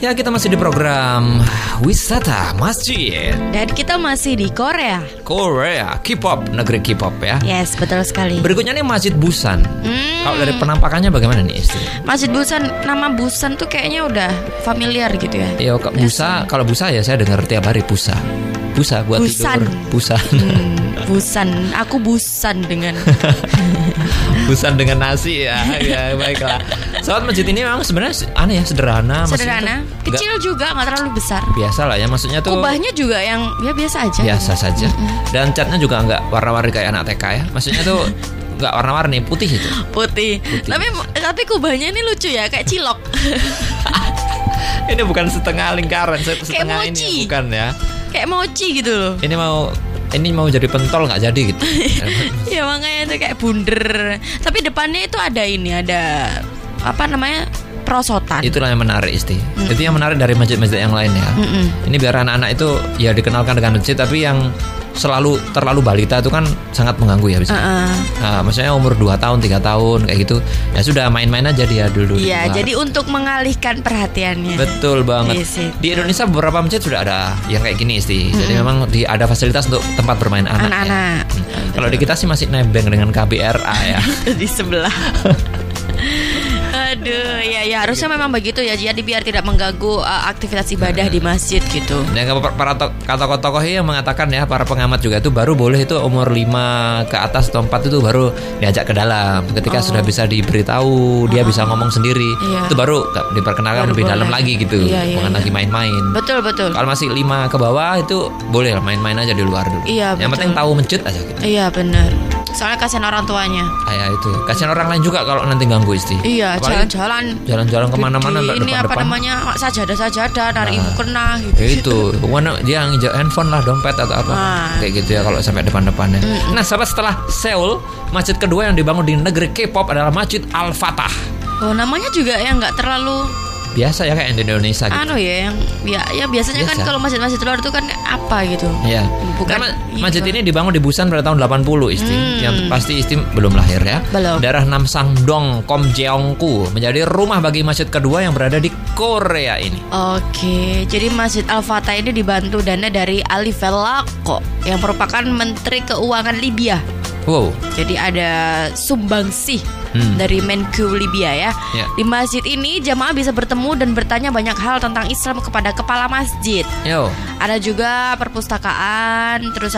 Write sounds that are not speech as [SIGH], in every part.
Ya kita masih di program wisata masjid Dan kita masih di Korea. Korea K-pop negeri K-pop ya. Yes, betul sekali. Berikutnya nih Masjid Busan. Hmm. Kalau dari penampakannya bagaimana nih istri? Masjid Busan, nama Busan tuh kayaknya udah familiar gitu ya. Ya kok busa, kalau busa ya saya dengar tiap hari busa. Busa buat Busan. tidur. Busan. Hmm, busan, aku busan dengan [LAUGHS] Busan dengan nasi ya. Ya baiklah. Sobat masjid ini memang sebenarnya aneh ya sederhana. Sederhana, tuh kecil juga, nggak terlalu besar. biasa lah ya maksudnya tuh Kubahnya juga yang ya biasa aja. biasa saja dan catnya juga nggak warna-warni kayak anak TK ya maksudnya tuh nggak warna-warni putih itu Putih. Putih. Tapi tapi kubahnya ini lucu ya, kayak cilok. [LAUGHS] ini bukan setengah lingkaran se- setengah ini mochi. bukan ya kayak mochi gitu loh. ini mau ini mau jadi pentol nggak jadi gitu [LAUGHS] ya makanya itu kayak bunder. Tapi depannya itu ada ini, ada apa namanya? Prosotan. itulah yang menarik isti itu yang menarik dari masjid-masjid yang lain ya Mm-mm. ini biar anak-anak itu ya dikenalkan dengan masjid tapi yang selalu terlalu balita itu kan sangat mengganggu ya bisa Uh-uh. Nah, maksudnya umur 2 tahun, tiga tahun kayak gitu. Ya sudah main-main aja dia dulu. di Iya, luar. jadi untuk mengalihkan perhatiannya. Betul banget. Iya sih. Di Indonesia beberapa masjid sudah ada yang kayak gini sih. Jadi memang di, ada fasilitas untuk tempat bermain anak. ya. Anak-anak. Hmm. Kalau di kita sih masih nebeng dengan KBRA ya. [LAUGHS] di sebelah. [LAUGHS] Aduh, ya ya harusnya memang begitu ya. Jadi biar tidak mengganggu uh, aktivitas ibadah di masjid gitu. Dan para- para to- tokoh-tokoh yang mengatakan ya para pengamat juga itu baru boleh itu umur 5 ke atas atau 4 itu baru diajak ke dalam. Ketika Oh. sudah bisa diberitahu, dia bisa ngomong sendiri, Iya. itu baru diperkenalkan Baru lebih dalam boleh. lagi gitu. Iya, iya, Bukan iya. lagi main-main. Betul betul. Kalau masih 5 ke bawah itu boleh main-main aja di luar dulu. Iya, Yang betul. penting tahu masjid aja gitu. Iya benar. Soalnya kasihan orang tuanya. Kayak itu. Kasihan orang lain juga kalau nanti ganggu istri. Iya, jalan-jalan. jalan-jalan ke mana-mana Di- ini apa depan-depan. namanya sajadah sajadah dari Nah. ibu kena gitu. Ya itu, mana dia nginjak handphone lah, dompet atau apa, Ah. kayak gitu ya kalau sampai depan-depannya. Nah, sahabat setelah Seoul, masjid kedua yang dibangun di negeri K-pop adalah Masjid Al Fatah. Oh namanya juga yang nggak terlalu Biasa ya kayak di Indonesia gitu. anu ya yang ya, ya biasanya kan Biasa. kalau masjid-masjid luar itu kan apa gitu. Ya, Bukan- Karena iya. masjid ini dibangun di Busan pada tahun 80 Isti. Hmm. Yang pasti Isti belum lahir ya. Belum. Daerah Namsangdong, Komjeongku menjadi rumah bagi masjid kedua yang berada di Korea ini. Oke, jadi Masjid Al Fatah ini dibantu dana dari Ali Velako yang merupakan Menteri Keuangan Libya. Wow. Jadi ada sumbangsih Hmm. dari Menku Libya ya. Ya. Di masjid ini jamaah bisa bertemu dan bertanya banyak hal tentang Islam kepada kepala masjid. Yo. Ada juga perpustakaan, terus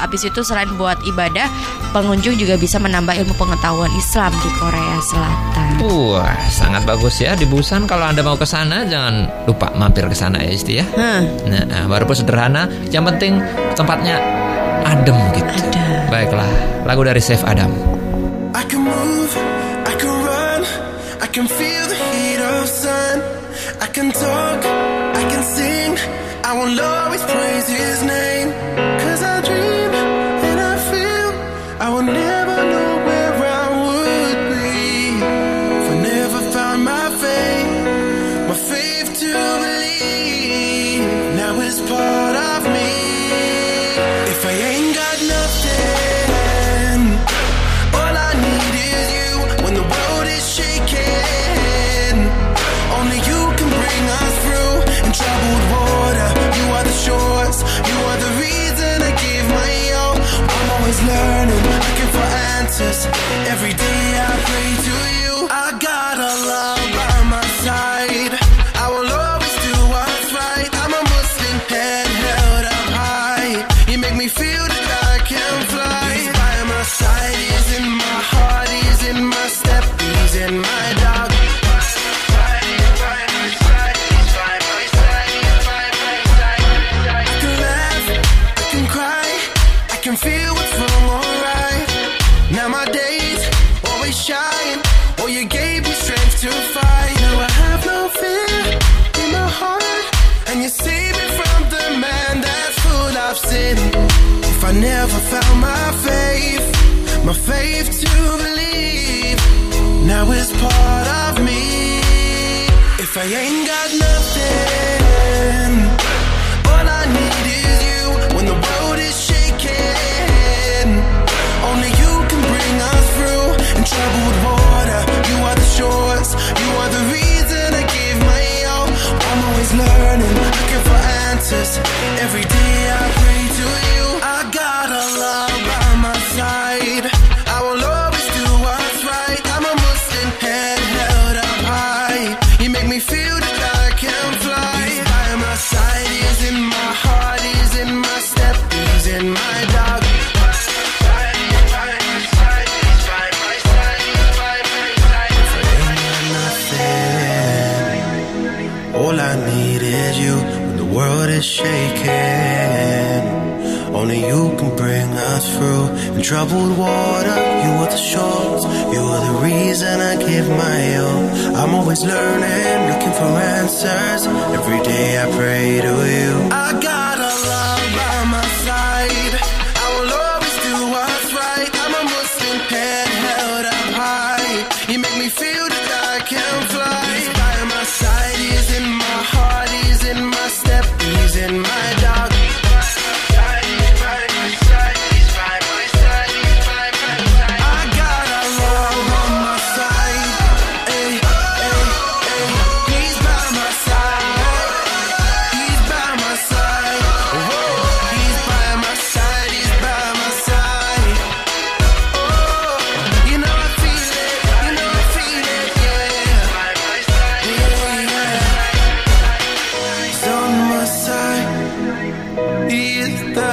habis itu selain buat ibadah, pengunjung juga bisa menambah ilmu pengetahuan Islam di Korea Selatan. Wah, sangat bagus ya di Busan. Kalau Anda mau ke sana jangan lupa mampir ke sana ya Isti ya. Nah, nah, walaupun sederhana, yang penting tempatnya adem gitu. Adem. Baiklah, lagu dari Chef Adam. I can move, I can run, I can feel the heat of sun. I can talk, I can sing, I will always praise his name. Cause I dream and I feel I will never shine. Oh, you gave me strength to fight. Now I have no fear in my heart, and you save me from the man that's full of sin. If I never found my faith, my faith to believe now is part of me. If I ain't got nothing, Every day I pray to you. I got a love by my side. I will always do what's right. I'm a Muslim, head held up high. You make me feel that I can fly. He's by my side, he's in my heart, he's in my step, he's in my dog. All I need is you world is shaking. Only you can bring us through. In troubled water, you are the shores. You are the reason I give my all. I'm always learning, looking for answers. Every day I pray to you. I got a love by my side. I will always do what's right. I'm a Muslim. Parent. teeth